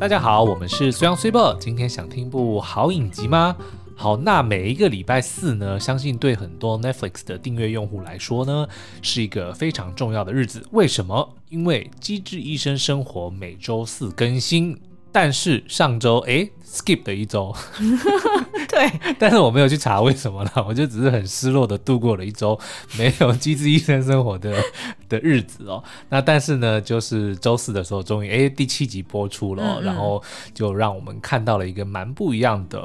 大家好，我们是虽阳虽报，今天想听部好影集吗？好，那每一个礼拜四呢，相信对很多 Netflix 的订阅用户来说呢，是一个非常重要的日子。为什么？因为《机智医生生活》每周四更新，但是上周诶 skip 的一周。对，但是我没有去查为什么了，我就只是很失落的度过了一周没有《机智医生生活》的的日子哦。那但是呢，就是周四的时候，终于哎第七集播出了，嗯嗯，然后就让我们看到了一个蛮不一样的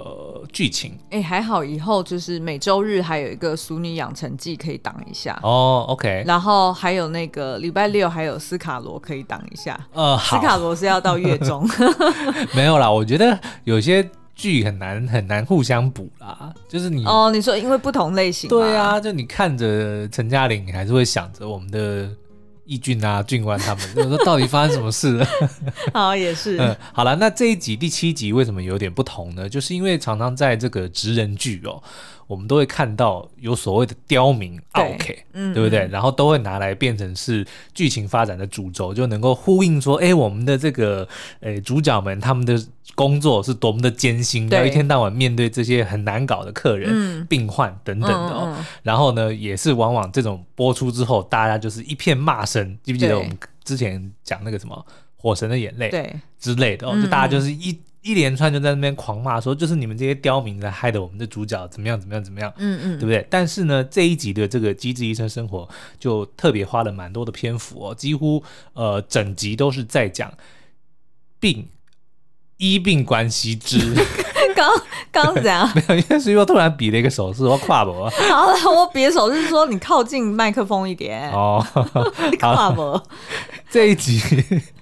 剧情。哎，还好以后就是每周日还有一个《俗女养成记》可以挡一下哦，OK。然后还有那个礼拜六还有斯卡罗可以挡一下。呃，斯卡罗是要到月中。没有啦，我觉得有些。剧很难很难互相补啦，就是你哦，你说因为不同类型，对啊，就你看着陈嘉玲，你还是会想着我们的义俊啊、俊官他们，就说到底发生什么事了？好，也是，嗯，好了，那这一集第七集为什么有点不同呢？就是因为常常在这个职人剧哦。我们都会看到有所谓的刁民，OK，嗯，对不对？然后都会拿来变成是剧情发展的主轴，就能够呼应说，哎，我们的这个诶主角们他们的工作是多么的艰辛，要一天到晚面对这些很难搞的客人、嗯、病患等等的哦。嗯嗯、然后呢，也是往往这种播出之后，大家就是一片骂声。记不记得我们之前讲那个什么《火神的眼泪》对之类的哦？就大家就是一。一连串就在那边狂骂说，就是你们这些刁民在害得我们的主角怎么样怎么样怎么样，嗯嗯，对不对？但是呢，这一集的这个《机智医生生活》就特别花了蛮多的篇幅哦，几乎呃整集都是在讲病医病关系之。刚刚怎样？没有，因为是因为突然比了一个手势，我跨博。好了，我比的手势是说你靠近麦克风一点。哦，你跨博。这一集。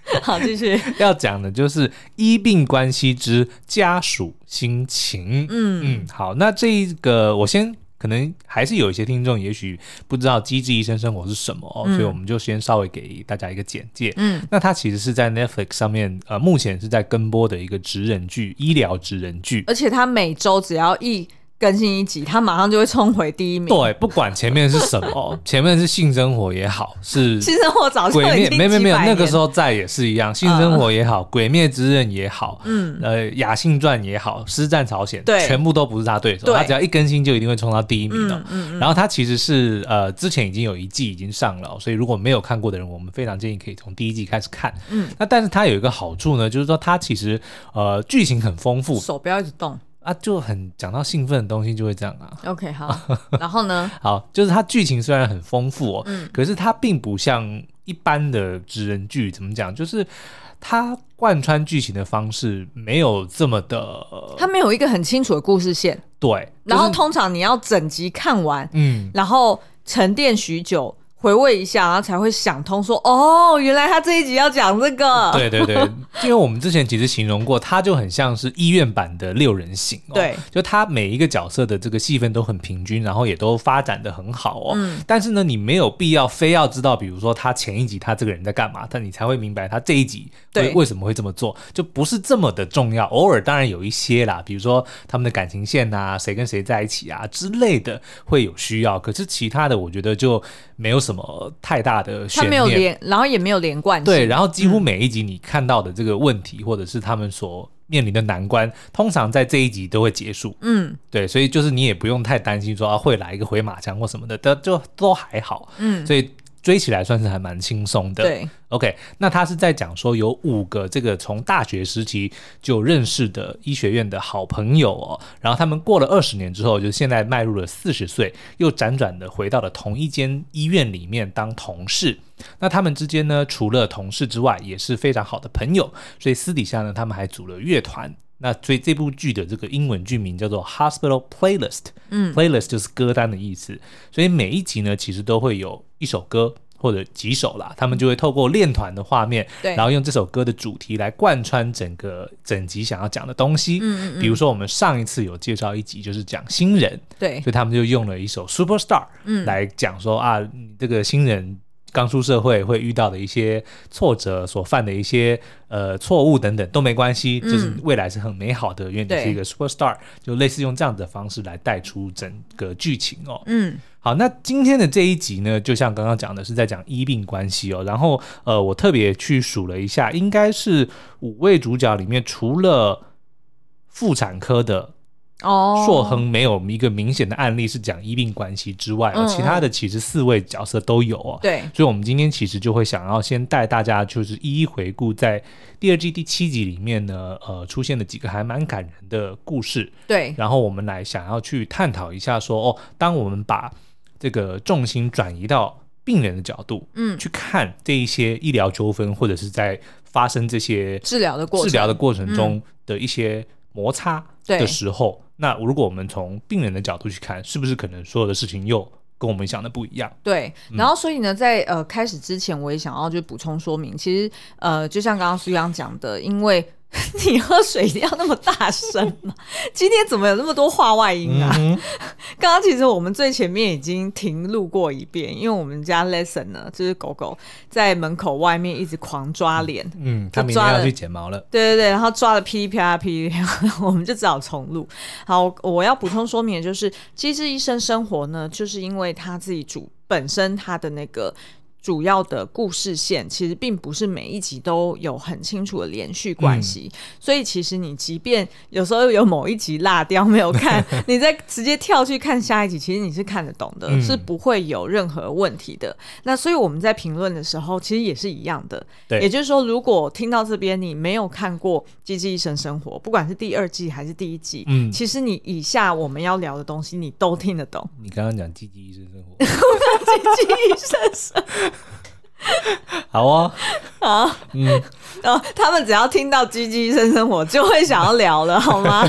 好，继续 要讲的就是医病关系之家属心情。嗯嗯，好，那这个我先可能还是有一些听众也许不知道《机智医生生活》是什么哦，嗯、所以我们就先稍微给大家一个简介。嗯，那它其实是在 Netflix 上面呃，目前是在跟播的一个职人剧，医疗职人剧，而且它每周只要一。更新一集，他马上就会冲回第一名。对，不管前面是什么，前面是性生活也好，是性生活早就鬼灭，没没没有，那个时候在也是一样，性生活也好，呃、鬼灭之刃也好，嗯，呃，雅信传也好，师战朝鲜，对，全部都不是他对手，对他只要一更新就一定会冲到第一名的。嗯嗯嗯、然后他其实是呃，之前已经有一季已经上了，所以如果没有看过的人，我们非常建议可以从第一季开始看。嗯，那但是它有一个好处呢，就是说它其实呃剧情很丰富，手不要一直动。啊，就很讲到兴奋的东西就会这样啊。OK，好，然后呢？好，就是它剧情虽然很丰富哦，嗯，可是它并不像一般的职人剧，怎么讲？就是它贯穿剧情的方式没有这么的，它没有一个很清楚的故事线。对，就是、然后通常你要整集看完，嗯，然后沉淀许久。回味一下，然后才会想通说，哦，原来他这一集要讲这个。对对对，因为我们之前其实形容过，他就很像是医院版的六人行哦。对，就他每一个角色的这个戏份都很平均，然后也都发展的很好哦。嗯。但是呢，你没有必要非要知道，比如说他前一集他这个人在干嘛，但你才会明白他这一集对为什么会这么做，就不是这么的重要。偶尔当然有一些啦，比如说他们的感情线啊，谁跟谁在一起啊之类的会有需要，可是其他的我觉得就没有什么。什么太大的悬念，他没有连，然后也没有连贯性。对，然后几乎每一集你看到的这个问题，嗯、或者是他们所面临的难关，通常在这一集都会结束。嗯，对，所以就是你也不用太担心说啊会来一个回马枪或什么的，都就都还好。嗯，所以。追起来算是还蛮轻松的。对，OK，那他是在讲说有五个这个从大学时期就认识的医学院的好朋友哦，然后他们过了二十年之后，就现在迈入了四十岁，又辗转的回到了同一间医院里面当同事。那他们之间呢，除了同事之外，也是非常好的朋友，所以私底下呢，他们还组了乐团。那所以这部剧的这个英文剧名叫做 Hospital Playlist，嗯，Playlist 就是歌单的意思。所以每一集呢，其实都会有一首歌或者几首啦，他们就会透过练团的画面，对，然后用这首歌的主题来贯穿整个整集想要讲的东西。嗯嗯嗯。比如说我们上一次有介绍一集就是讲新人，对，所以他们就用了一首 Superstar，嗯，来讲说啊，这个新人。刚出社会会遇到的一些挫折，所犯的一些呃错误等等都没关系，嗯、就是未来是很美好的，因为你是一个 super star，就类似用这样的方式来带出整个剧情哦。嗯，好，那今天的这一集呢，就像刚刚讲的，是在讲医病关系哦。然后，呃，我特别去数了一下，应该是五位主角里面，除了妇产科的。哦，硕亨没有一个明显的案例是讲医病关系之外，其他的其实四位角色都有哦。对，所以，我们今天其实就会想要先带大家，就是一一回顾在第二季第七集里面呢，呃，出现的几个还蛮感人的故事。对，然后我们来想要去探讨一下说，说哦，当我们把这个重心转移到病人的角度，嗯，去看这一些医疗纠纷，或者是在发生这些治疗的过治疗的过程中的一些摩擦的时候。那如果我们从病人的角度去看，是不是可能所有的事情又跟我们想的不一样？对，然后所以呢，在呃开始之前，我也想要就补充说明，其实呃，就像刚刚苏央讲的，因为。你喝水一定要那么大声吗？今天怎么有那么多话外音啊？刚刚、嗯、其实我们最前面已经停录过一遍，因为我们家 Lesson 呢，就是狗狗在门口外面一直狂抓脸，嗯，它明天要去剪毛了，对对对，然后抓的噼里啪啦噼里啪啦，我们就只好重录。好，我要补充说明的就是，机智医生生活呢，就是因为他自己主本身他的那个。主要的故事线其实并不是每一集都有很清楚的连续关系，嗯、所以其实你即便有时候有某一集落掉没有看，你再直接跳去看下一集，其实你是看得懂的，嗯、是不会有任何问题的。那所以我们在评论的时候，其实也是一样的。对，也就是说，如果听到这边你没有看过《机智医生生活》，不管是第二季还是第一季，嗯，其实你以下我们要聊的东西你都听得懂。你刚刚讲《机智医生生活》，机智医生生活。好哦，好，嗯，哦，他们只要听到“机智医生生活”就会想要聊了，好吗？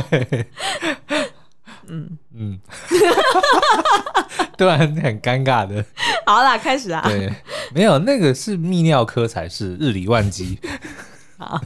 嗯嗯，突然很尴尬的。好啦，开始啊。对，没有那个是泌尿科才是日理万机。好。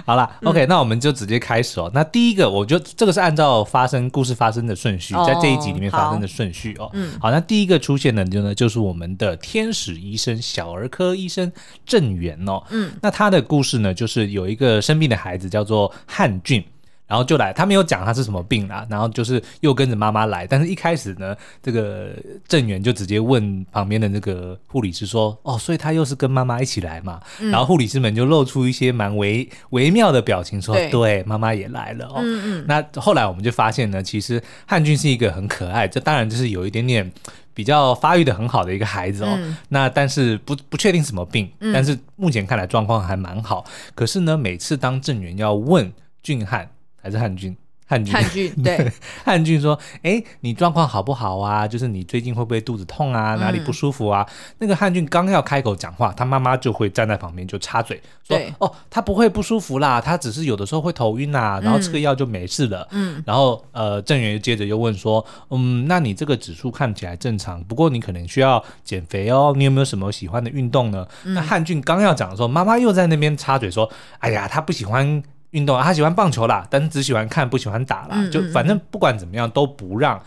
好了，OK，、嗯、那我们就直接开始哦。那第一个，我就这个是按照发生故事发生的顺序，在这一集里面发生的顺序哦。嗯，好，那第一个出现的就呢，就是我们的天使医生，小儿科医生郑源哦。嗯，那他的故事呢，就是有一个生病的孩子叫做汉俊。然后就来，他没有讲他是什么病啦，然后就是又跟着妈妈来，但是一开始呢，这个郑源就直接问旁边的那个护理师说：“哦，所以他又是跟妈妈一起来嘛？”嗯、然后护理师们就露出一些蛮微微妙的表情说：“对，对，妈妈也来了哦。嗯嗯”那后来我们就发现呢，其实汉俊是一个很可爱，这当然就是有一点点比较发育的很好的一个孩子哦。嗯、那但是不不确定什么病，嗯、但是目前看来状况还蛮好。可是呢，每次当郑源要问俊汉。还是汉俊，汉俊，汉俊，对，汉俊说：“哎、欸，你状况好不好啊？就是你最近会不会肚子痛啊？哪里不舒服啊？”嗯、那个汉俊刚要开口讲话，他妈妈就会站在旁边就插嘴说：“哦，他不会不舒服啦，他只是有的时候会头晕啊，然后吃个药就没事了。”嗯，然后呃，郑源接着又问说：“嗯，那你这个指数看起来正常，不过你可能需要减肥哦。你有没有什么喜欢的运动呢？”嗯、那汉俊刚要讲的时候，妈妈又在那边插嘴说：“哎呀，他不喜欢。”运动啊，他喜欢棒球啦，但是只喜欢看，不喜欢打啦。就反正不管怎么样，都不让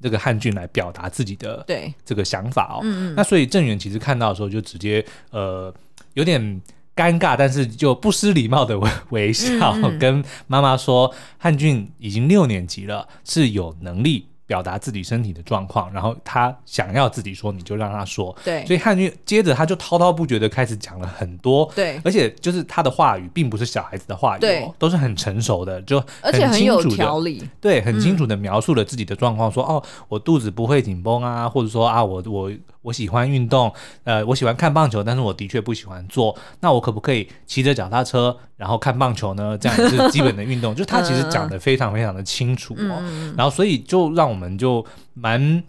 这个汉俊来表达自己的对这个想法哦。嗯嗯，那所以郑源其实看到的时候，就直接呃有点尴尬，但是就不失礼貌的微微笑，跟妈妈说：“汉俊已经六年级了，是有能力。”表达自己身体的状况，然后他想要自己说，你就让他说。对，所以汉军接着他就滔滔不绝的开始讲了很多。对，而且就是他的话语并不是小孩子的话语，对，都是很成熟的，就很清楚的，而且很有条理。对，很清楚的描述了自己的状况，说哦，我肚子不会紧绷啊，或者说啊，我我。我喜欢运动，呃，我喜欢看棒球，但是我的确不喜欢做。那我可不可以骑着脚踏车，然后看棒球呢？这样也是基本的运动。就他其实讲的非常非常的清楚哦。嗯、然后所以就让我们就蛮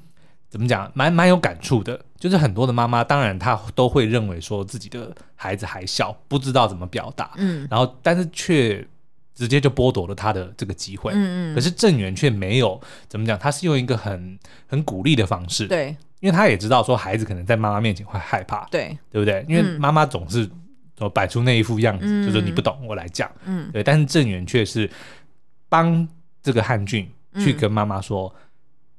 怎么讲，蛮蛮有感触的。就是很多的妈妈，当然她都会认为说自己的孩子还小，不知道怎么表达。嗯。然后但是却直接就剥夺了他的这个机会。嗯嗯。可是郑源却没有怎么讲，他是用一个很很鼓励的方式。对。因为他也知道说孩子可能在妈妈面前会害怕，对，对不对？因为妈妈总是说摆出那一副样子，嗯、就说你不懂，我来讲，嗯，对。但是郑源却是帮这个汉俊去跟妈妈说，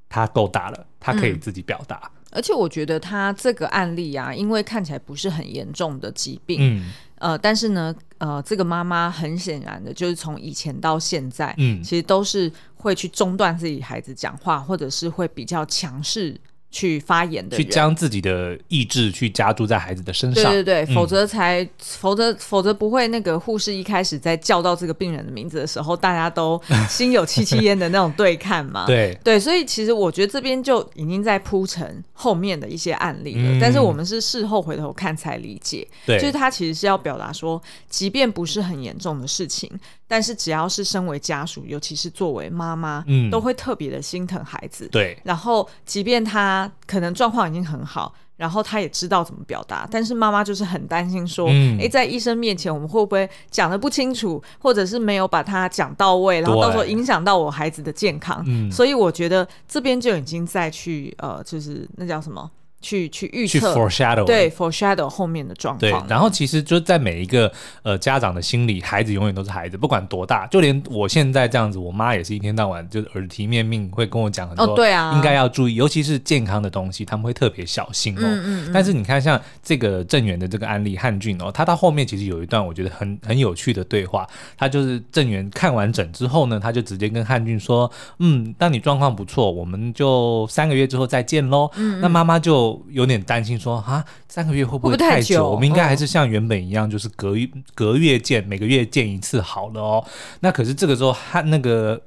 他够大了，他可以自己表达。而且我觉得他这个案例啊，因为看起来不是很严重的疾病，嗯。呃，但是呢，呃，这个妈妈很显然的就是从以前到现在，嗯，其实都是会去中断自己孩子讲话，或者是会比较强势。去发言的人，去将自己的意志去加注在孩子的身上，对对对，嗯、否则才，否则否则不会那个护士一开始在叫到这个病人的名字的时候，大家都 心有戚戚焉的那种对看嘛。对。对，所以其实我觉得这边就已经在铺陈后面的一些案例了，嗯、但是我们是事后回头看才理解，对，就是他其实是要表达说，即便不是很严重的事情，但是只要是身为家属，尤其是作为妈妈，嗯，都会特别的心疼孩子。对，然后即便他。可能状况已经很好，然后他也知道怎么表达，但是妈妈就是很担心说，哎、嗯，在医生面前我们会不会讲的不清楚，或者是没有把它讲到位，然后到时候影响到我孩子的健康。嗯，所以我觉得这边就已经在去呃，就是那叫什么？去去预测，foreshadow，对，foreshadow 后面的状况。对，然后其实就在每一个呃家长的心里，孩子永远都是孩子，不管多大，就连我现在这样子，我妈也是一天到晚就是耳提面命会跟我讲很多，哦，对啊，应该要注意，尤其是健康的东西，他们会特别小心哦。嗯嗯嗯。但是你看，像这个郑源的这个案例，汉俊哦，他到后面其实有一段我觉得很很有趣的对话，他就是郑源看完整之后呢，他就直接跟汉俊说，嗯，当你状况不错，我们就三个月之后再见喽。嗯，嗯。那妈妈就。有点担心说，说啊，三个月会不会太久？我们应该还是像原本一样，就是隔月隔月见，每个月见一次好了哦。那可是这个时候，他那个。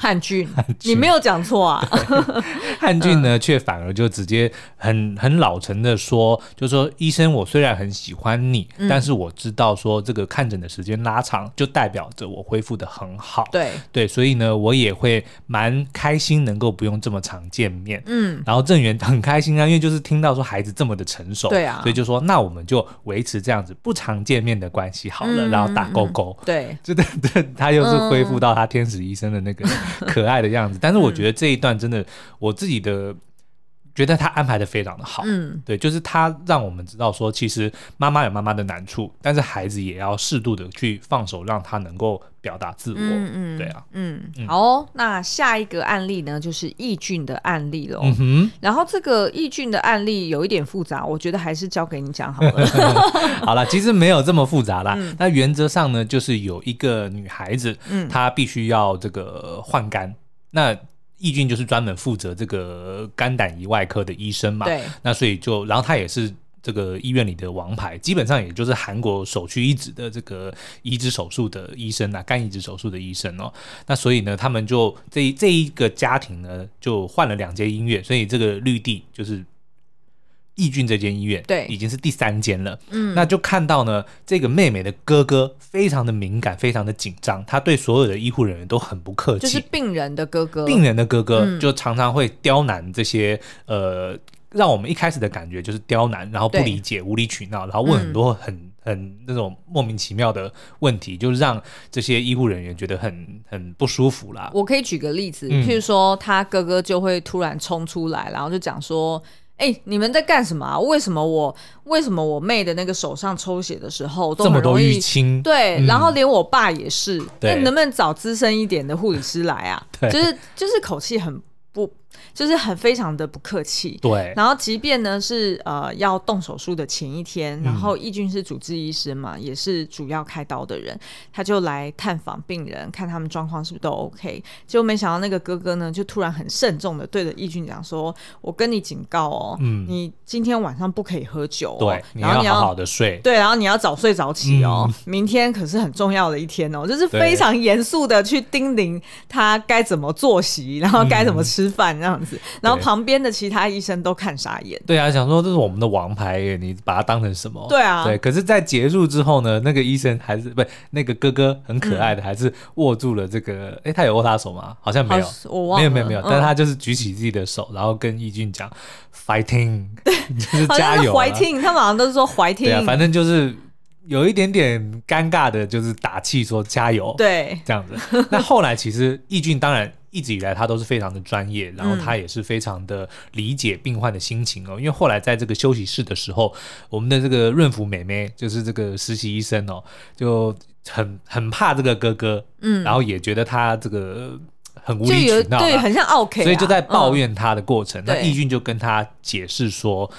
汉俊，你没有讲错啊。汉俊呢，却反而就直接很很老成的说，就说医生，我虽然很喜欢你，嗯、但是我知道说这个看诊的时间拉长，就代表着我恢复的很好。对对，所以呢，我也会蛮开心能够不用这么常见面。嗯，然后郑源很开心啊，因为就是听到说孩子这么的成熟，对啊，所以就说那我们就维持这样子不常见面的关系好了，嗯、然后打勾勾。对，就他又是恢复到他天使医生的那个。可爱的样子，但是我觉得这一段真的，我自己的觉得他安排的非常的好，嗯，对，就是他让我们知道说，其实妈妈有妈妈的难处，但是孩子也要适度的去放手，让他能够表达自我，嗯嗯，对啊，嗯，好哦，那下一个案例呢，就是易俊的案例了，嗯哼，然后这个易俊的案例有一点复杂，我觉得还是交给你讲好了，好了，其实没有这么复杂啦，那原则上呢，就是有一个女孩子，嗯，她必须要这个换肝。那易俊就是专门负责这个肝胆胰外科的医生嘛，对。那所以就，然后他也是这个医院里的王牌，基本上也就是韩国首屈一指的这个移植手术的医生啊，肝移植手术的医生哦。那所以呢，他们就这这一个家庭呢，就换了两间医院，所以这个绿地就是。易俊这间医院对，已经是第三间了。嗯，那就看到呢，这个妹妹的哥哥非常的敏感，非常的紧张，他对所有的医护人员都很不客气。就是病人的哥哥，病人的哥哥就常常会刁难这些、嗯、呃，让我们一开始的感觉就是刁难，然后不理解、对无理取闹，然后问很多很、嗯、很那种莫名其妙的问题，就让这些医护人员觉得很很不舒服啦。我可以举个例子，譬如说他哥哥就会突然冲出来，然后就讲说。哎、欸，你们在干什么啊？为什么我为什么我妹的那个手上抽血的时候都很容易？淤青对，嗯、然后连我爸也是。那对能不能找资深一点的护理师来啊？对就是就是口气很不。就是很非常的不客气，对。然后即便呢是呃要动手术的前一天，然后易俊是主治医师嘛，嗯、也是主要开刀的人，他就来探访病人，看他们状况是不是都 OK。结果没想到那个哥哥呢，就突然很慎重的对着易俊讲说：“我跟你警告哦，嗯，你今天晚上不可以喝酒、哦，对，然后你要好好的睡，对，然后你要早睡早起哦，嗯、明天可是很重要的一天哦，就是非常严肃的去叮咛他该怎么作息，然后该怎么吃饭这样。嗯”然后旁边的其他医生都看傻眼。对啊，想说这是我们的王牌耶，你把他当成什么？对啊，对。可是，在结束之后呢，那个医生还是不那个哥哥很可爱的，还是握住了这个。哎、嗯，他有握他手吗？好像没有，我忘了。没有没有没有。但是他就是举起自己的手，嗯、然后跟易俊讲 “fighting”，就是加油。fighting，他们好像都是说 fighting。对啊，反正就是有一点点尴尬的，就是打气说加油。对，这样子。那后来其实易俊当然。一直以来，他都是非常的专业，然后他也是非常的理解病患的心情哦。嗯、因为后来在这个休息室的时候，我们的这个润福妹妹，就是这个实习医生哦，就很很怕这个哥哥，嗯，然后也觉得他这个很无理取闹，对，很像奥客，所以就在抱怨他的过程。嗯、那易俊就跟他解释说。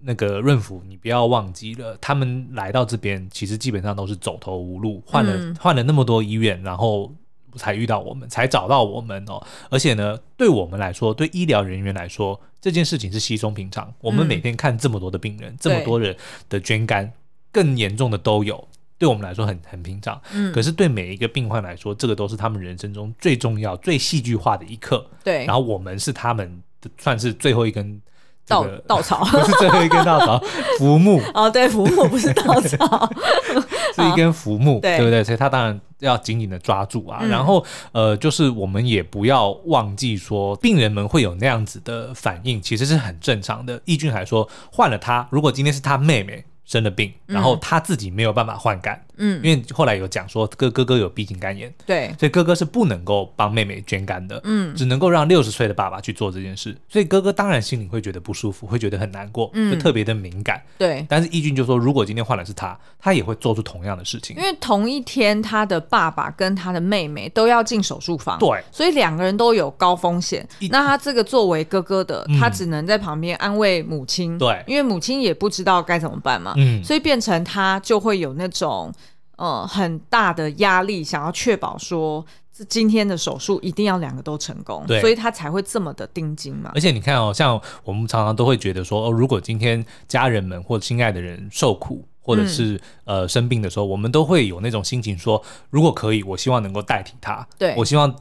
那个润福，你不要忘记了，他们来到这边其实基本上都是走投无路，换了换、嗯、了那么多医院，然后才遇到我们，才找到我们哦。而且呢，对我们来说，对医疗人员来说，这件事情是稀松平常。我们每天看这么多的病人，嗯、这么多人的捐肝，更严重的都有，对我们来说很很平常。嗯，可是对每一个病患来说，这个都是他们人生中最重要、最戏剧化的一刻。对，然后我们是他们的算是最后一根。稻稻草 不是最后一根稻草，浮木哦，对，浮木不是稻草，是一根浮木，对不对？所以他当然要紧紧的抓住啊。嗯、然后呃，就是我们也不要忘记说，病人们会有那样子的反应，其实是很正常的。易俊还说，换了他，如果今天是他妹妹。生了病，然后他自己没有办法换肝，嗯，因为后来有讲说哥哥哥有 B 型肝炎，对，所以哥哥是不能够帮妹妹捐肝的，嗯，只能够让六十岁的爸爸去做这件事，所以哥哥当然心里会觉得不舒服，会觉得很难过，嗯，就特别的敏感，对。但是易俊就说，如果今天换的是他，他也会做出同样的事情，因为同一天他的爸爸跟他的妹妹都要进手术房，对，所以两个人都有高风险。那他这个作为哥哥的，他只能在旁边安慰母亲，对，因为母亲也不知道该怎么办嘛。嗯，所以变成他就会有那种呃很大的压力，想要确保说这今天的手术一定要两个都成功，对，所以他才会这么的盯紧嘛。而且你看哦，像我们常常都会觉得说，哦，如果今天家人们或亲爱的人受苦，或者是、嗯、呃生病的时候，我们都会有那种心情说，如果可以，我希望能够代替他，对，我希望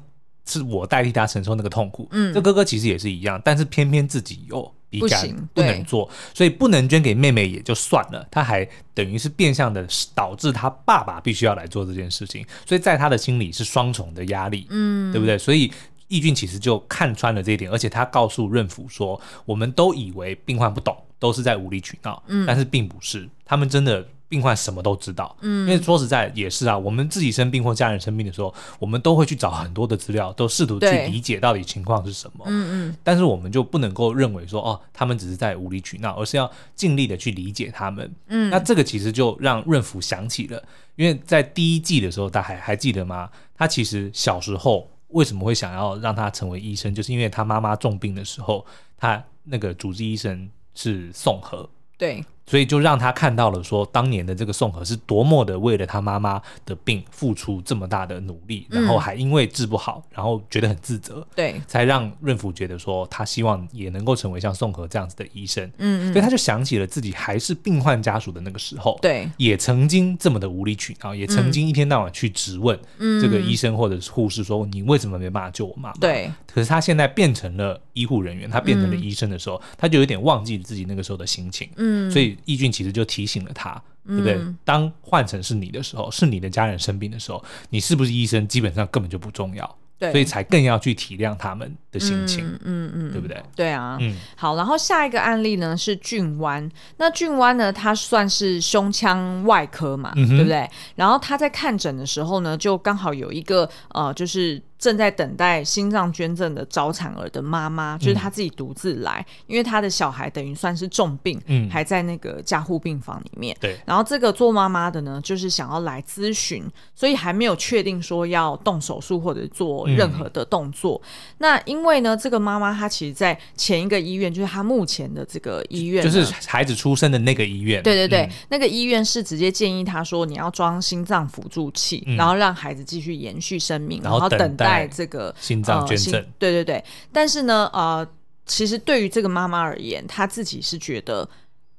是我代替他承受那个痛苦。嗯，这哥哥其实也是一样，但是偏偏自己有。鼻肝不能做，所以不能捐给妹妹也就算了，他还等于是变相的导致他爸爸必须要来做这件事情，所以在他的心里是双重的压力，嗯，对不对？所以易俊其实就看穿了这一点，而且他告诉润福说，我们都以为病患不懂，都是在无理取闹，嗯，但是并不是，他们真的。病患什么都知道，嗯，因为说实在也是啊，我们自己生病或家人生病的时候，我们都会去找很多的资料，都试图去理解到底情况是什么，嗯嗯，但是我们就不能够认为说哦，他们只是在无理取闹，而是要尽力的去理解他们，嗯，那这个其实就让润福想起了，因为在第一季的时候，他还还记得吗？他其实小时候为什么会想要让他成为医生，就是因为他妈妈重病的时候，他那个主治医生是宋和，对。所以就让他看到了，说当年的这个宋和是多么的为了他妈妈的病付出这么大的努力，然后还因为治不好，然后觉得很自责，对，才让润福觉得说他希望也能够成为像宋和这样子的医生，嗯，所以他就想起了自己还是病患家属的那个时候，对，也曾经这么的无理取闹，也曾经一天到晚去质问这个医生或者是护士说你为什么没办法救我妈妈？对，可是他现在变成了医护人员，他变成了医生的时候，他就有点忘记自己那个时候的心情，嗯，所以。易俊其实就提醒了他，对不对？嗯、当换成是你的时候，是你的家人生病的时候，你是不是医生，基本上根本就不重要。对，所以才更要去体谅他们的心情，嗯嗯，嗯，对不对？对啊，嗯，好，然后下一个案例呢是俊湾，那俊湾呢，他算是胸腔外科嘛，嗯、对不对？然后他在看诊的时候呢，就刚好有一个呃，就是。正在等待心脏捐赠的早产儿的妈妈，就是她自己独自来，嗯、因为她的小孩等于算是重病，嗯，还在那个加护病房里面。对，然后这个做妈妈的呢，就是想要来咨询，所以还没有确定说要动手术或者做任何的动作。嗯、那因为呢，这个妈妈她其实，在前一个医院，就是她目前的这个医院，就是孩子出生的那个医院。对对对，嗯、那个医院是直接建议她说，你要装心脏辅助器，嗯、然后让孩子继续延续生命，然后等待。在这个心脏捐赠、呃，对对对，但是呢，呃，其实对于这个妈妈而言，她自己是觉得，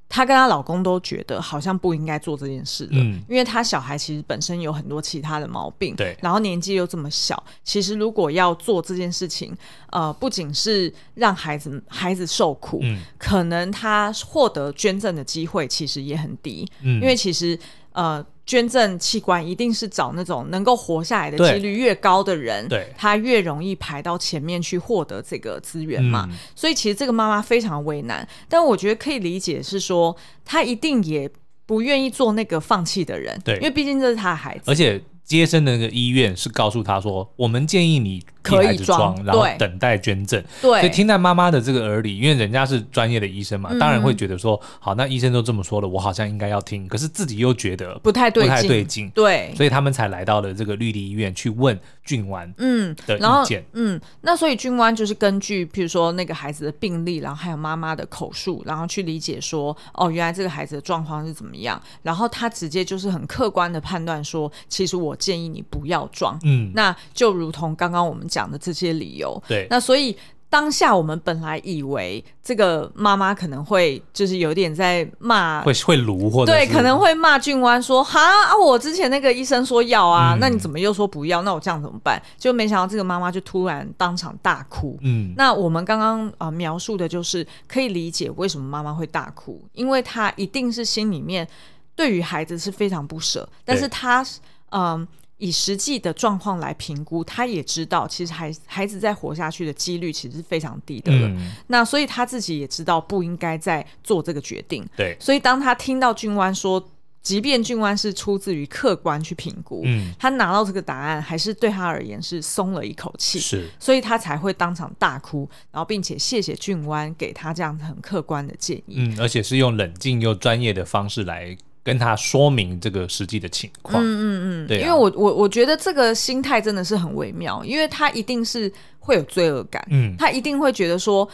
她跟她老公都觉得好像不应该做这件事的，嗯，因为她小孩其实本身有很多其他的毛病，对，然后年纪又这么小，其实如果要做这件事情，呃，不仅是让孩子孩子受苦，嗯，可能他获得捐赠的机会其实也很低，嗯，因为其实呃。捐赠器官一定是找那种能够活下来的几率越高的人，对，他越容易排到前面去获得这个资源嘛。嗯、所以其实这个妈妈非常为难，但我觉得可以理解是说，她一定也不愿意做那个放弃的人，对，因为毕竟这是她的孩子，而且接生的那个医院是告诉她说，我们建议你。可以装，然后等待捐赠。对，所以听在妈妈的这个耳里，因为人家是专业的医生嘛，当然会觉得说，好，那医生都这么说了，我好像应该要听。可是自己又觉得不太对劲，不太对劲，对，所以他们才来到了这个绿地医院去问俊湾嗯的意见。嗯，那所以俊湾就是根据譬如说那个孩子的病历，然后还有妈妈的口述，然后去理解说，哦，原来这个孩子的状况是怎么样，然后他直接就是很客观的判断说，其实我建议你不要装。嗯，那就如同刚刚我们讲的这些理由。对，那所以。当下我们本来以为这个妈妈可能会就是有点在骂，会会卢或者对，可能会骂俊湾说哈啊，我之前那个医生说要啊，嗯、那你怎么又说不要？那我这样怎么办？就没想到这个妈妈就突然当场大哭。嗯，那我们刚刚啊描述的就是可以理解为什么妈妈会大哭，因为她一定是心里面对于孩子是非常不舍，但是她嗯。以实际的状况来评估，他也知道，其实孩孩子在活下去的几率其实是非常低的了。嗯、那所以他自己也知道不应该再做这个决定。对，所以当他听到俊湾说，即便俊湾是出自于客观去评估，嗯，他拿到这个答案，还是对他而言是松了一口气。是，所以他才会当场大哭，然后并且谢谢俊湾给他这样子很客观的建议。嗯，而且是用冷静又专业的方式来。跟他说明这个实际的情况，嗯嗯嗯，对、啊，因为我我我觉得这个心态真的是很微妙，因为他一定是会有罪恶感，嗯，他一定会觉得说，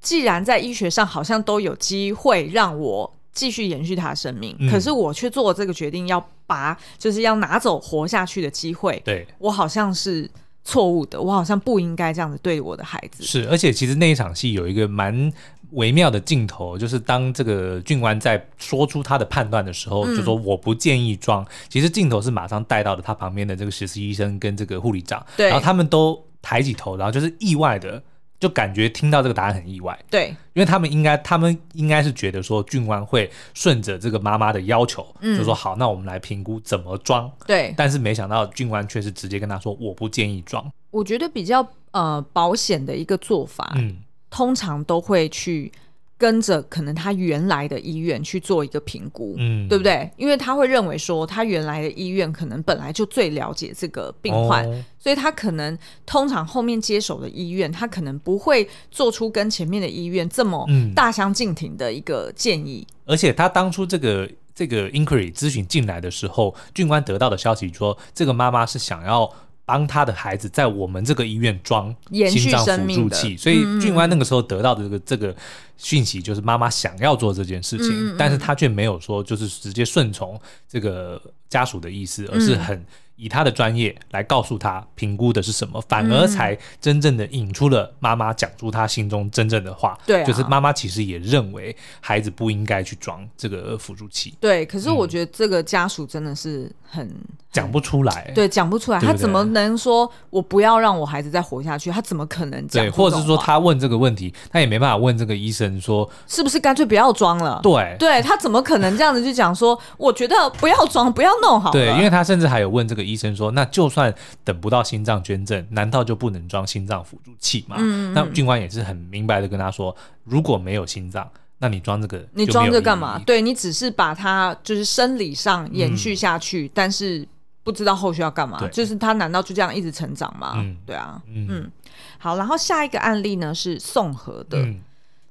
既然在医学上好像都有机会让我继续延续他的生命，嗯、可是我却做了这个决定要拔，就是要拿走活下去的机会，对，我好像是错误的，我好像不应该这样子对我的孩子，是，而且其实那一场戏有一个蛮。微妙的镜头，就是当这个俊湾在说出他的判断的时候，嗯、就说我不建议装。其实镜头是马上带到了他旁边的这个实习医生跟这个护理长，然后他们都抬起头，然后就是意外的，就感觉听到这个答案很意外。对，因为他们应该，他们应该是觉得说俊湾会顺着这个妈妈的要求，嗯、就说好，那我们来评估怎么装。对，但是没想到俊湾却是直接跟他说我不建议装。我觉得比较呃保险的一个做法，嗯。通常都会去跟着可能他原来的医院去做一个评估，嗯，对不对？因为他会认为说他原来的医院可能本来就最了解这个病患，哦、所以他可能通常后面接手的医院，他可能不会做出跟前面的医院这么大相径庭的一个建议。嗯、而且他当初这个这个 inquiry 咨询进来的时候，军官得到的消息说，这个妈妈是想要。帮他的孩子在我们这个医院装心脏辅助器，所以俊湾那个时候得到的这个这个讯息就是妈妈想要做这件事情，但是他却没有说就是直接顺从这个家属的意思，而是很。以他的专业来告诉他评估的是什么，反而才真正的引出了妈妈讲出他心中真正的话。对、啊，就是妈妈其实也认为孩子不应该去装这个辅助器。对，可是我觉得这个家属真的是很讲、嗯、不出来。对，讲不出来，他怎么能说我不要让我孩子再活下去？他怎么可能讲？对，或者是说他问这个问题，他也没办法问这个医生说是不是干脆不要装了？对，对他怎么可能这样子去讲说？我觉得不要装，不要弄好。对，因为他甚至还有问这个。医生说：“那就算等不到心脏捐赠，难道就不能装心脏辅助器吗？”嗯嗯，那军官也是很明白的跟他说：“如果没有心脏，那你装这个，你装这干嘛？对，你只是把它就是生理上延续下去，嗯、但是不知道后续要干嘛。就是他难道就这样一直成长吗？嗯、对啊，嗯，嗯，好。然后下一个案例呢是宋和的，嗯、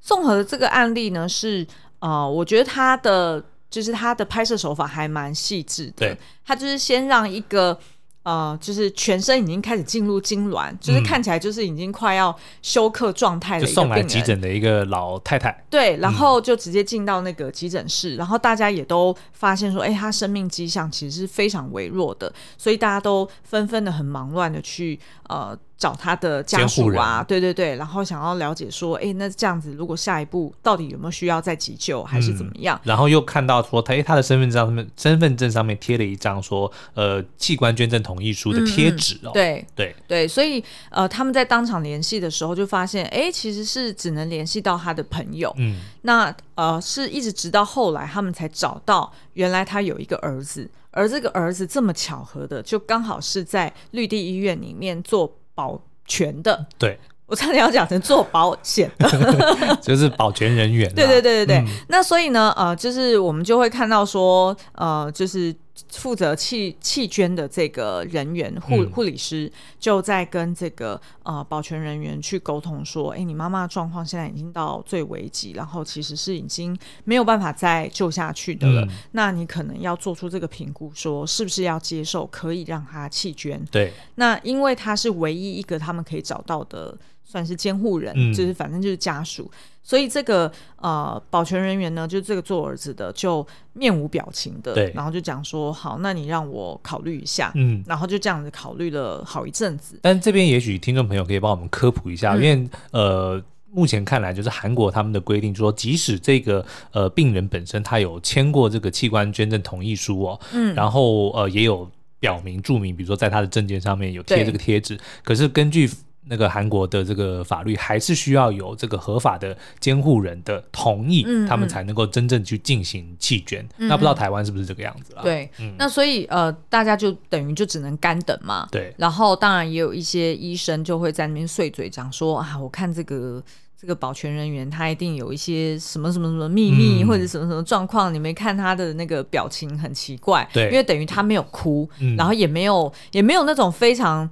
宋和的这个案例呢是呃，我觉得他的。就是他的拍摄手法还蛮细致的，对。他就是先让一个呃，就是全身已经开始进入痙攣，嗯、就是看起来就是已经快要休克状态的一个病人，送来急诊的一个老太太，对，然后就直接进到那个急诊室，嗯、然后大家也都发现说，哎，他生命迹象其实是非常微弱的，所以大家都纷纷的很忙乱的去呃。找他的家属啊，对对对，然后想要了解说，哎，那这样子，如果下一步到底有没有需要再急救，还是怎么样？嗯、然后又看到说，他他的身份证上面，身份证上面贴了一张说，呃，器官捐赠同意书的贴纸哦。对对对，所以呃，他们在当场联系的时候就发现，哎，其实是只能联系到他的朋友。嗯，那呃，是一直直到后来，他们才找到原来他有一个儿子，而这个儿子这么巧合的，就刚好是在绿地医院里面做。保全的，对，我差点要讲成做保险的，就是保全人员。对对对对对。嗯、那所以呢，呃，就是我们就会看到说，呃，就是负责弃弃捐的这个人员护护理师就在跟这个呃保全人员去沟通说，哎，你妈妈的状况现在已经到最危急，然后其实是已经没有办法再救下去的了。嗯、那你可能要做出这个评估，说是不是要接受可以让他弃捐？对。那因为他是唯一一个他们可以找到的。算是监护人，嗯、就是反正就是家属，所以这个呃保全人员呢，就这个做儿子的就面无表情的，对，然后就讲说好，那你让我考虑一下，嗯，然后就这样子考虑了好一阵子。但这边也许听众朋友可以帮我们科普一下，嗯、因为呃目前看来就是韩国他们的规定，就是说即使这个呃病人本身他有签过这个器官捐赠同意书哦，嗯，然后呃也有表明注明，比如说在他的证件上面有贴这个贴纸，可是根据那个韩国的这个法律还是需要有这个合法的监护人的同意，嗯嗯、他们才能够真正去进行弃捐。那不知道台湾是不是这个样子啊？对，嗯、那所以呃，大家就等于就只能干等嘛。对。然后当然也有一些医生就会在那边碎嘴讲说啊，我看这个这个保全人员他一定有一些什么什么什么秘密、嗯、或者什么什么状况，你没看他的那个表情很奇怪。对。因为等于他没有哭，嗯、然后也没有也没有那种非常。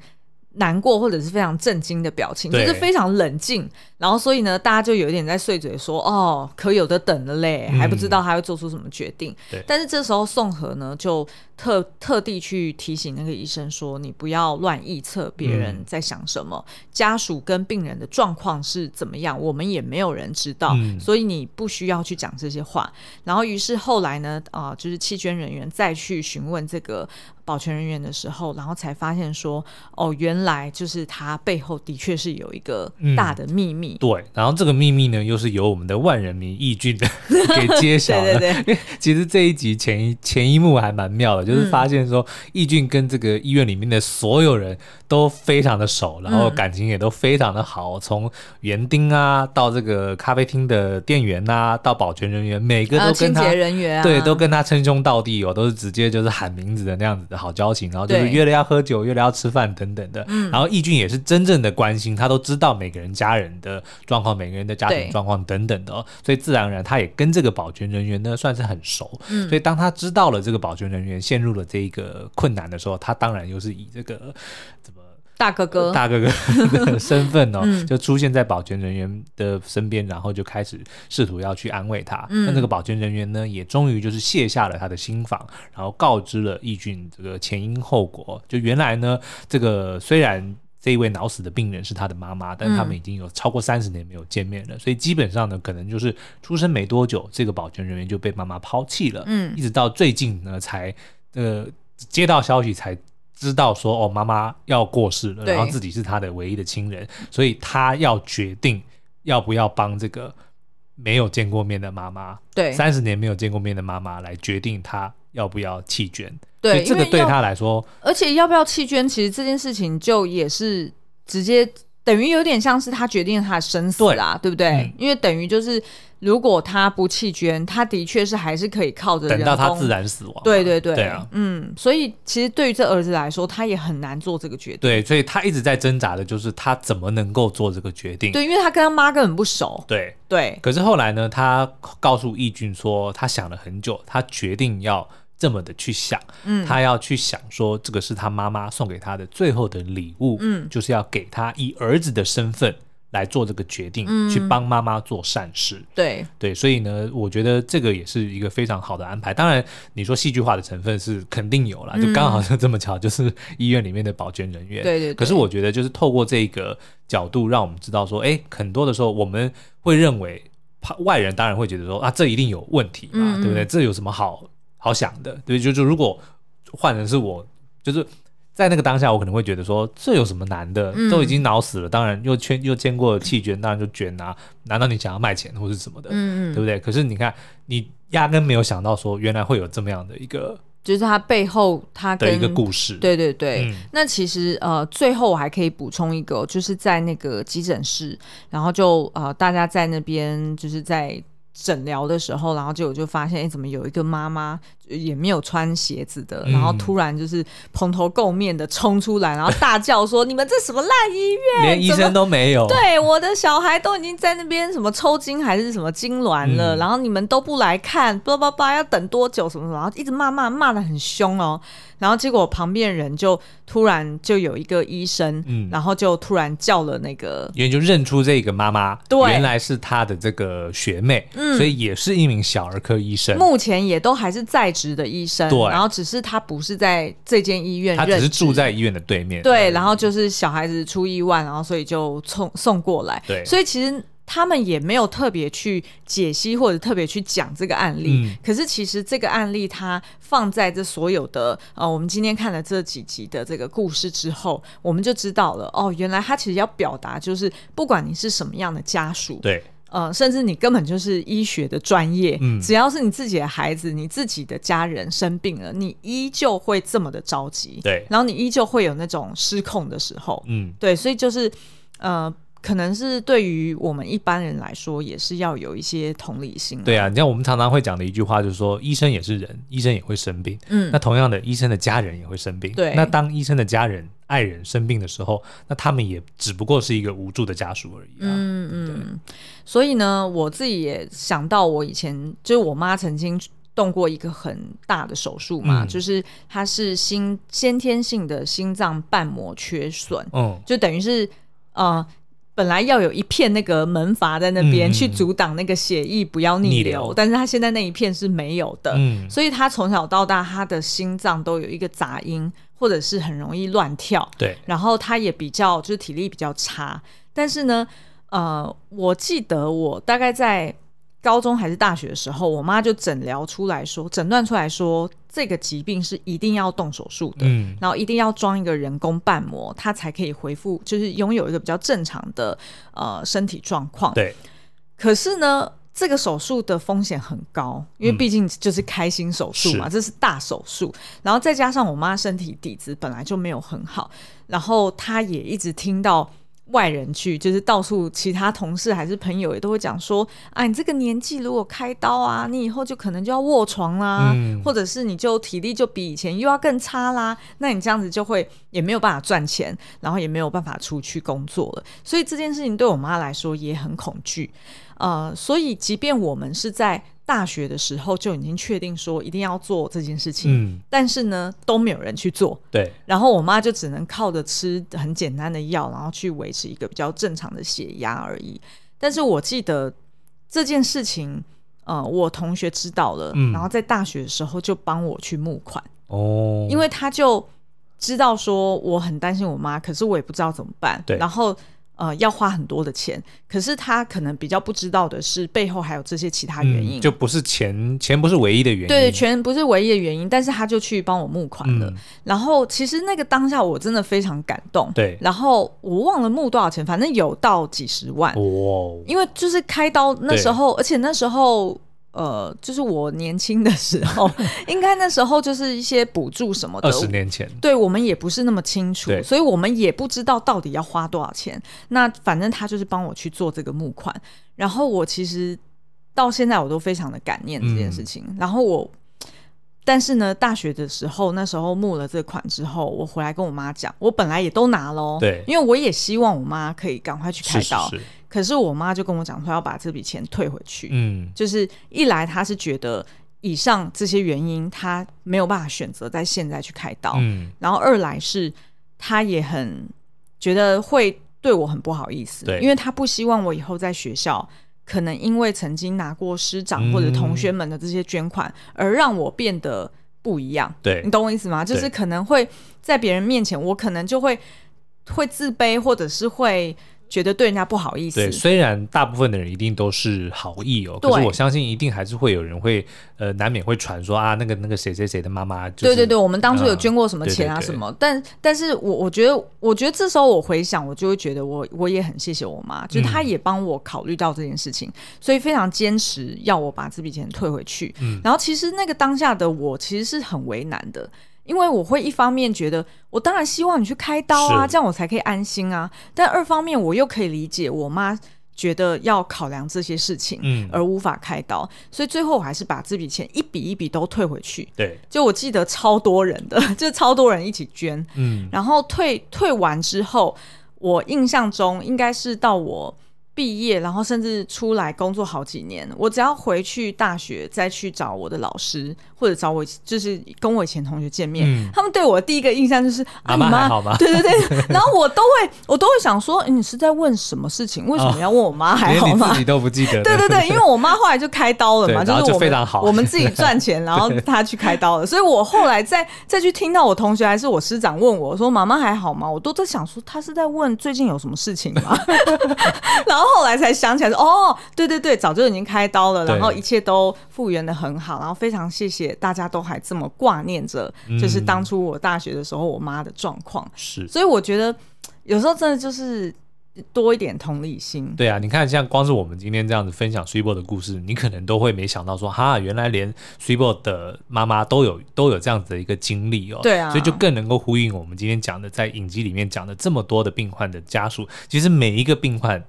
难过或者是非常震惊的表情，就是非常冷静。然后，所以呢，大家就有点在碎嘴说：“哦，可有的等了嘞，还不知道他会做出什么决定。嗯”。但是这时候，宋和呢就特特地去提醒那个医生说：“你不要乱臆测别人在想什么，嗯、家属跟病人的状况是怎么样，我们也没有人知道，嗯、所以你不需要去讲这些话。”然后，于是后来呢，啊、呃，就是弃捐人员再去询问这个保全人员的时候，然后才发现说：“哦，原来就是他背后的确是有一个大的秘密。嗯”对，然后这个秘密呢，又是由我们的万人迷易俊 给揭晓了。对对对，其实这一集前一前一幕还蛮妙的，就是发现说易俊跟这个医院里面的所有人都非常的熟，然后感情也都非常的好，从园丁啊到这个咖啡厅的店员啊，到保全人员，每个都跟他、清洁人员啊、对，都跟他称兄道弟哦，都是直接就是喊名字的那样子的好交情，然后就是约了要喝酒，约了要吃饭等等的。然后义俊也是真正的关心，他都知道每个人家人的。状况，每个人的家庭状况等等的，哦，所以自然而然他也跟这个保全人员呢算是很熟。嗯，所以当他知道了这个保全人员陷入了这一个困难的时候，他当然又是以这个大哥哥大哥哥的身份哦，嗯、就出现在保全人员的身边，然后就开始试图要去安慰他。嗯、那这个保全人员呢，也终于就是卸下了他的心防，然后告知了义俊这个前因后果。就原来呢，这个虽然。这一位脑死的病人是他的妈妈，但是他们已经有超过三十年没有见面了，嗯、所以基本上呢，可能就是出生没多久，这个保全人员就被妈妈抛弃了。嗯，一直到最近呢，才呃接到消息才知道说哦，妈妈要过世了，然后自己是她的唯一的亲人，所以他要决定要不要帮这个没有见过面的妈妈，对，三十年没有见过面的妈妈来决定他要不要弃捐。对，这个对他来说，而且要不要弃捐，其实这件事情就也是直接等于有点像是他决定了他的生死啦，对，对不对？嗯、因为等于就是，如果他不弃捐，他的确是还是可以靠着等到他自然死亡。对对对，对啊，嗯，所以其实对于这儿子来说，他也很难做这个决定。对，所以他一直在挣扎的就是他怎么能够做这个决定。对，因为他跟他妈根本不熟。对对。对，可是后来呢，他告诉义俊说，他想了很久，他决定要。这么的去想，嗯，他要去想说，这个是他妈妈送给他的最后的礼物，嗯，就是要给他以儿子的身份来做这个决定，嗯，去帮妈妈做善事，对对，所以呢，我觉得这个也是一个非常好的安排。当然，你说戏剧化的成分是肯定有啦，就刚好就这么巧，就是医院里面的保全人员，对对。可是我觉得，就是透过这个角度，让我们知道说，哎，很多的时候我们会认为，外人当然会觉得说，啊，这一定有问题嘛，对不对？这有什么好？好想的，对，就就如果换成是我，就是在那个当下，我可能会觉得说，这有什么难的？嗯、都已经脑死了，当然又圈又见过弃捐，当然就捐啊。难道你想要卖钱或是什么的？嗯嗯，对不对？可是你看，你压根没有想到说，原来会有这么样的一个，就是他背后他的一个故事。对对对，嗯、那其实呃，最后我还可以补充一个，就是在那个急诊室，然后就呃，大家在那边就是在。诊疗的时候，然后就我就发现，哎，怎么有一个妈妈也没有穿鞋子的，然后突然就是蓬头垢面的冲出来，然后大叫说：“你们这什么烂医院？连医生都没有。”对，我的小孩都已经在那边什么抽筋还是什么痉挛了，然后你们都不来看，叭叭叭，要等多久？什么什么，然后一直骂骂骂的很凶哦。然后结果旁边人就突然就有一个医生，嗯，然后就突然叫了那个，因为就认出这个妈妈，对，原来是他的这个学妹。所以也是一名小儿科医生，目前也都还是在职的医生。对，然后只是他不是在这间医院，他只是住在医院的对面。对，然后就是小孩子出意外，然后所以就送送过来。对，所以其实他们也没有特别去解析或者特别去讲这个案例。嗯。可是其实这个案例它放在这所有的呃，我们今天看了这几集的这个故事之后，我们就知道了哦，原来他其实要表达就是，不管你是什么样的家属，对。呃，甚至你根本就是医学的专业，嗯，只要是你自己的孩子、你自己的家人生病了，你依旧会这么的着急，对，然后你依旧会有那种失控的时候，嗯，对，所以就是呃，可能是对于我们一般人来说，也是要有一些同理心。对啊，你像我们常常会讲的一句话，就是说医生也是人，医生也会生病，嗯，那同样的，医生的家人也会生病，对，那当医生的家人。爱人生病的时候，那他们也只不过是一个无助的家属而已啊。嗯嗯，所以呢，我自己也想到，我以前就是我妈曾经动过一个很大的手术嘛，嗯、就是她是心先天性的心脏瓣膜缺损，嗯，就等于是呃。本来要有一片那个门阀在那边、嗯、去阻挡那个血液不要逆流，逆流，但是他现在那一片是没有的，嗯、所以他从小到大他的心脏都有一个杂音，或者是很容易乱跳。对，然后他也比较就是体力比较差，但是呢，呃，我记得我大概在。高中还是大学的时候，我妈就诊疗出来说，诊断出来说，这个疾病是一定要动手术的，嗯，然后一定要装一个人工瓣膜，它才可以恢复，就是拥有一个比较正常的呃身体状况。对。可是呢，这个手术的风险很高，因为毕竟就是开心手术嘛，嗯，这是大手术。然后再加上我妈身体底子本来就没有很好，然后她也一直听到。外人去，就是到处其他同事还是朋友也都会讲说，啊，你这个年纪如果开刀啊，你以后就可能就要卧床啦，嗯、或者是你就体力就比以前又要更差啦，那你这样子就会也没有办法赚钱，然后也没有办法出去工作了。所以这件事情对我妈来说也很恐惧，呃，所以即便我们是在。大学的时候就已经确定说一定要做这件事情，嗯，但是呢都没有人去做，对，然后我妈就只能靠着吃很简单的药，然后去维持一个比较正常的血压而已。但是我记得这件事情，呃，我同学知道了，嗯，然后在大学的时候就帮我去募款。哦，因为他就知道说我很担心我妈，可是我也不知道怎么办，对，然后。呃，要花很多的钱，可是他可能比较不知道的是背后还有这些其他原因，嗯、就不是钱，钱不是唯一的原因，对，钱不是唯一的原因，但是他就去帮我募款了。嗯、然后其实那个当下我真的非常感动，对。然后我忘了募多少钱，反正有到几十万，哦，因为就是开刀那时候，而且那时候。呃，就是我年轻的时候，应该那时候就是一些补助什么的。二十年前，对我们也不是那么清楚，所以我们也不知道到底要花多少钱。那反正他就是帮我去做这个募款，然后我其实到现在我都非常的感念这件事情。嗯、然后我，但是呢，大学的时候那时候募了这款之后，我回来跟我妈讲，我本来也都拿了，对，因为我也希望我妈可以赶快去开刀。是是是可是我妈就跟我讲说要把这笔钱退回去，嗯，就是一来她是觉得以上这些原因她没有办法选择在现在去开刀，嗯，然后二来是她也很觉得会对我很不好意思，对，因为她不希望我以后在学校可能因为曾经拿过师长或者同学们的这些捐款而让我变得不一样，对，你懂我意思吗？就是可能会在别人面前我可能就会会自卑或者是会。觉得对人家不好意思。对，虽然大部分的人一定都是好意哦，可是我相信一定还是会有人会呃，难免会传说啊，那个那个谁谁谁的妈妈、就是。对对对，我们当初有捐过什么钱啊什么？嗯、但但是我我觉得，我觉得这时候我回想，我就会觉得我我也很谢谢我妈，就是她也帮我考虑到这件事情，嗯、所以非常坚持要我把这笔钱退回去。嗯，然后其实那个当下的我其实是很为难的。因为我会一方面觉得，我当然希望你去开刀啊，这样我才可以安心啊。但二方面，我又可以理解我妈觉得要考量这些事情，嗯，而无法开刀，所以最后我还是把这笔钱一笔一笔都退回去。对，就我记得超多人的，就超多人一起捐，嗯，然后退退完之后，我印象中应该是到我。毕业，然后甚至出来工作好几年，我只要回去大学再去找我的老师，或者找我就是跟我以前同学见面，嗯、他们对我的第一个印象就是妈妈啊，你妈好吗？对对对，然后我都会我都会想说，你是在问什么事情？为什么要问我妈还好吗？哦、自己都不记得。对对对，因为我妈后来就开刀了嘛，就是我非常好，我们自己赚钱，然后她去开刀了，所以我后来再再去听到我同学还是我师长问我说妈妈还好吗？我都在想说他是在问最近有什么事情吗？然后后来才想起来说。哦，对对对，早就已经开刀了，然后一切都复原的很好，然后非常谢谢大家都还这么挂念着，就是当初我大学的时候我妈的状况。是、嗯，所以我觉得有时候真的就是多一点同理心。对啊，你看像光是我们今天这样子分享 Switchbot 的故事，你可能都会没想到说，哈，原来连 Switchbot 的妈妈都有都有这样子的一个经历哦。对啊，所以就更能够呼应我们今天讲的，在影集里面讲的这么多的病患的家属，其实每一个病患。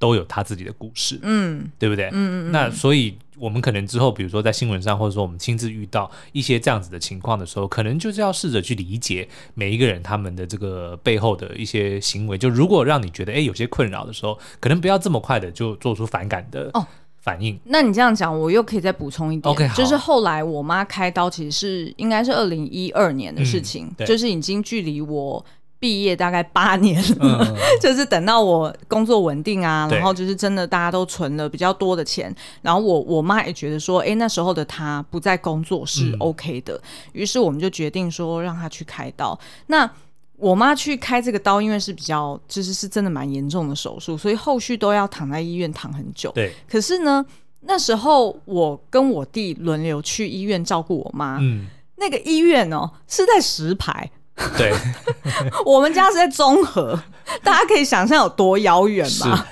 都有他自己的故事，嗯，对不对？嗯嗯嗯。那所以，我们可能之后，比如说在新闻上，或者说我们亲自遇到一些这样子的情况的时候，可能就是要试着去理解每一个人他们的这个背后的一些行为。就如果让你觉得哎有些困扰的时候，可能不要这么快的就做出反感的哦反应。哦，那你这样讲，我又可以再补充一点。OK，就是后来我妈开刀，其实是应该是二零一二年的事情，嗯，就是已经距离我。毕业大概八年了，嗯、就是等到我工作稳定啊，然后就是真的大家都存了比较多的钱，然后我我妈也觉得说，哎，那时候的她不在工作是 OK 的，嗯、于是我们就决定说让她去开刀。那我妈去开这个刀，因为是比较就是是真的蛮严重的手术，所以后续都要躺在医院躺很久。对，可是呢，那时候我跟我弟轮流去医院照顾我妈，嗯，那个医院哦是在石牌。对，我们家是在中和，大家可以想象有多遥远吧？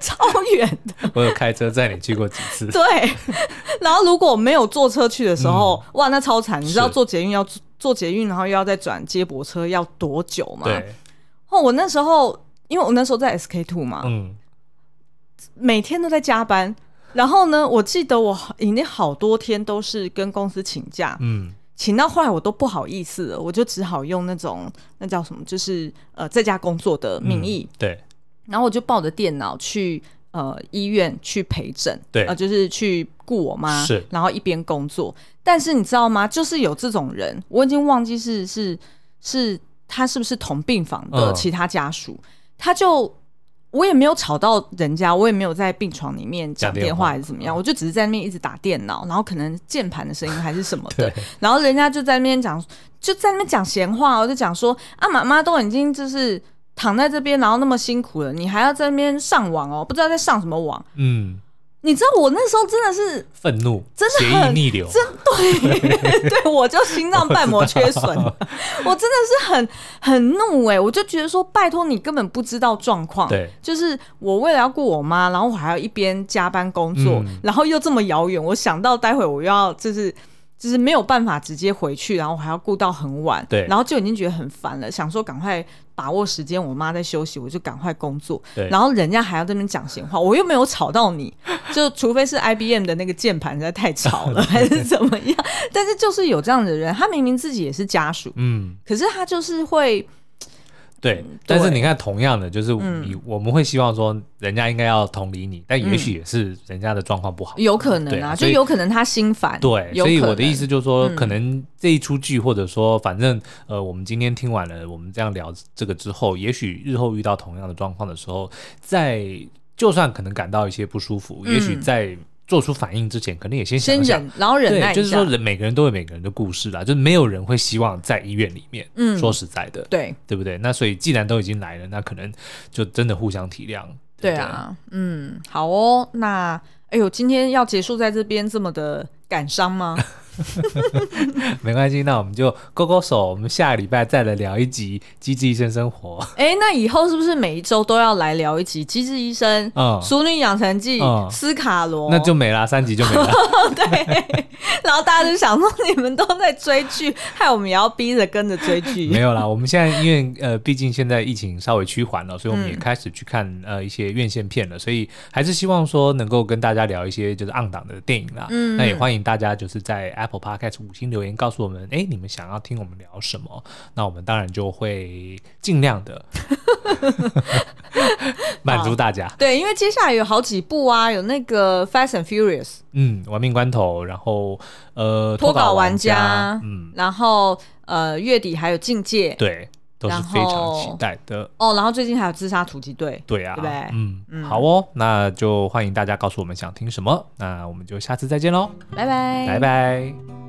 超远的。我有开车载你去过几次。对，然后如果没有坐车去的时候，嗯、哇，那超惨！你知道坐捷运要坐捷运，然后又要再转接驳车，要多久吗？对。哦，我那时候，因为我那时候在 SK Two 嘛，嗯，每天都在加班。然后呢，我记得我已经好多天都是跟公司请假，嗯。请到后来我都不好意思了，我就只好用那种那叫什么，就是呃在家工作的名义，嗯、对。然后我就抱着电脑去呃医院去陪诊，对，呃就是去顾我妈，是。然后一边工作，但是你知道吗？就是有这种人，我已经忘记是是是他是不是同病房的其他家属，嗯、他就。我也没有吵到人家，我也没有在病床里面讲电话。还是怎么样，我就只是在那边一直打电脑，然后可能键盘的声音还是什么的，然后人家就在那边讲，就在那边讲闲话，我就讲说啊，妈妈都已经就是躺在这边，然后那么辛苦了，你还要在那边上网哦，不知道在上什么网，嗯。你知道我那时候真的是愤怒，真的很逆流，真对 对，我就心脏瓣膜缺损，我，我真的是很很怒哎、欸，我就觉得说，拜托你根本不知道状况，对，就是我为了要顾我妈，然后我还要一边加班工作，嗯、然后又这么遥远，我想到待会我又要就是。就是没有办法直接回去，然后还要顾到很晚，对，然后就已经觉得很烦了，想说赶快把握时间，我妈在休息，我就赶快工作，对，然后人家还要在那边讲闲话，我又没有吵到你，就除非是 IBM 的那个键盘实在太吵了，还是怎么样，但是就是有这样的人，他明明自己也是家属，嗯，可是他就是会。对，但是你看，同样的，就是你我们会希望说，人家应该要同理你，但也许也是人家的状况不好，有可能啊，就有可能他心烦。对，所以我的意思就是说，可能这一出剧，或者说，反正呃，我们今天听完了我们这样聊这个之后，也许日后遇到同样的状况的时候，在就算可能感到一些不舒服，也许在。做出反应之前，肯定也先想想，然后忍耐一下。就是说，人每个人都有每个人的故事啦，就是没有人会希望在医院里面。嗯，说实在的，对，对不对？那所以既然都已经来了，那可能就真的互相体谅。对，对，对啊，嗯，好哦。那哎呦，今天要结束在这边这么的感伤吗？没关系，那我们就勾勾手，我们下个礼拜再来聊一集《机智医生生活》。哎，那以后是不是每一周都要来聊一集《机智医生》？嗯，《淑女养成记》嗯，斯卡罗，那就没了，三集就没了。对，然后大家就想说，你们都在追剧，害我们也要逼着跟着追剧。没有啦，我们现在因为呃，毕竟现在疫情稍微趋缓了，所以我们也开始去看、嗯、呃一些院线片了，所以还是希望说能够跟大家聊一些就是 on 档的电影啦。嗯，那也欢迎大家就是在 Apple Podcast 五星留言告诉我们，哎，你们想要听我们聊什么？那我们当然就会尽量的 满足大家。对，因为接下来有好几部啊，有那个 Fast and Furious，嗯，玩命关头，然后呃脱稿玩家，嗯，然后呃月底还有境界，对。都是非常期待的哦。然后最近还有自杀突击队，对啊，对不对？嗯嗯，好哦，那就欢迎大家告诉我们想听什么，那我们就下次再见喽，拜拜，拜拜。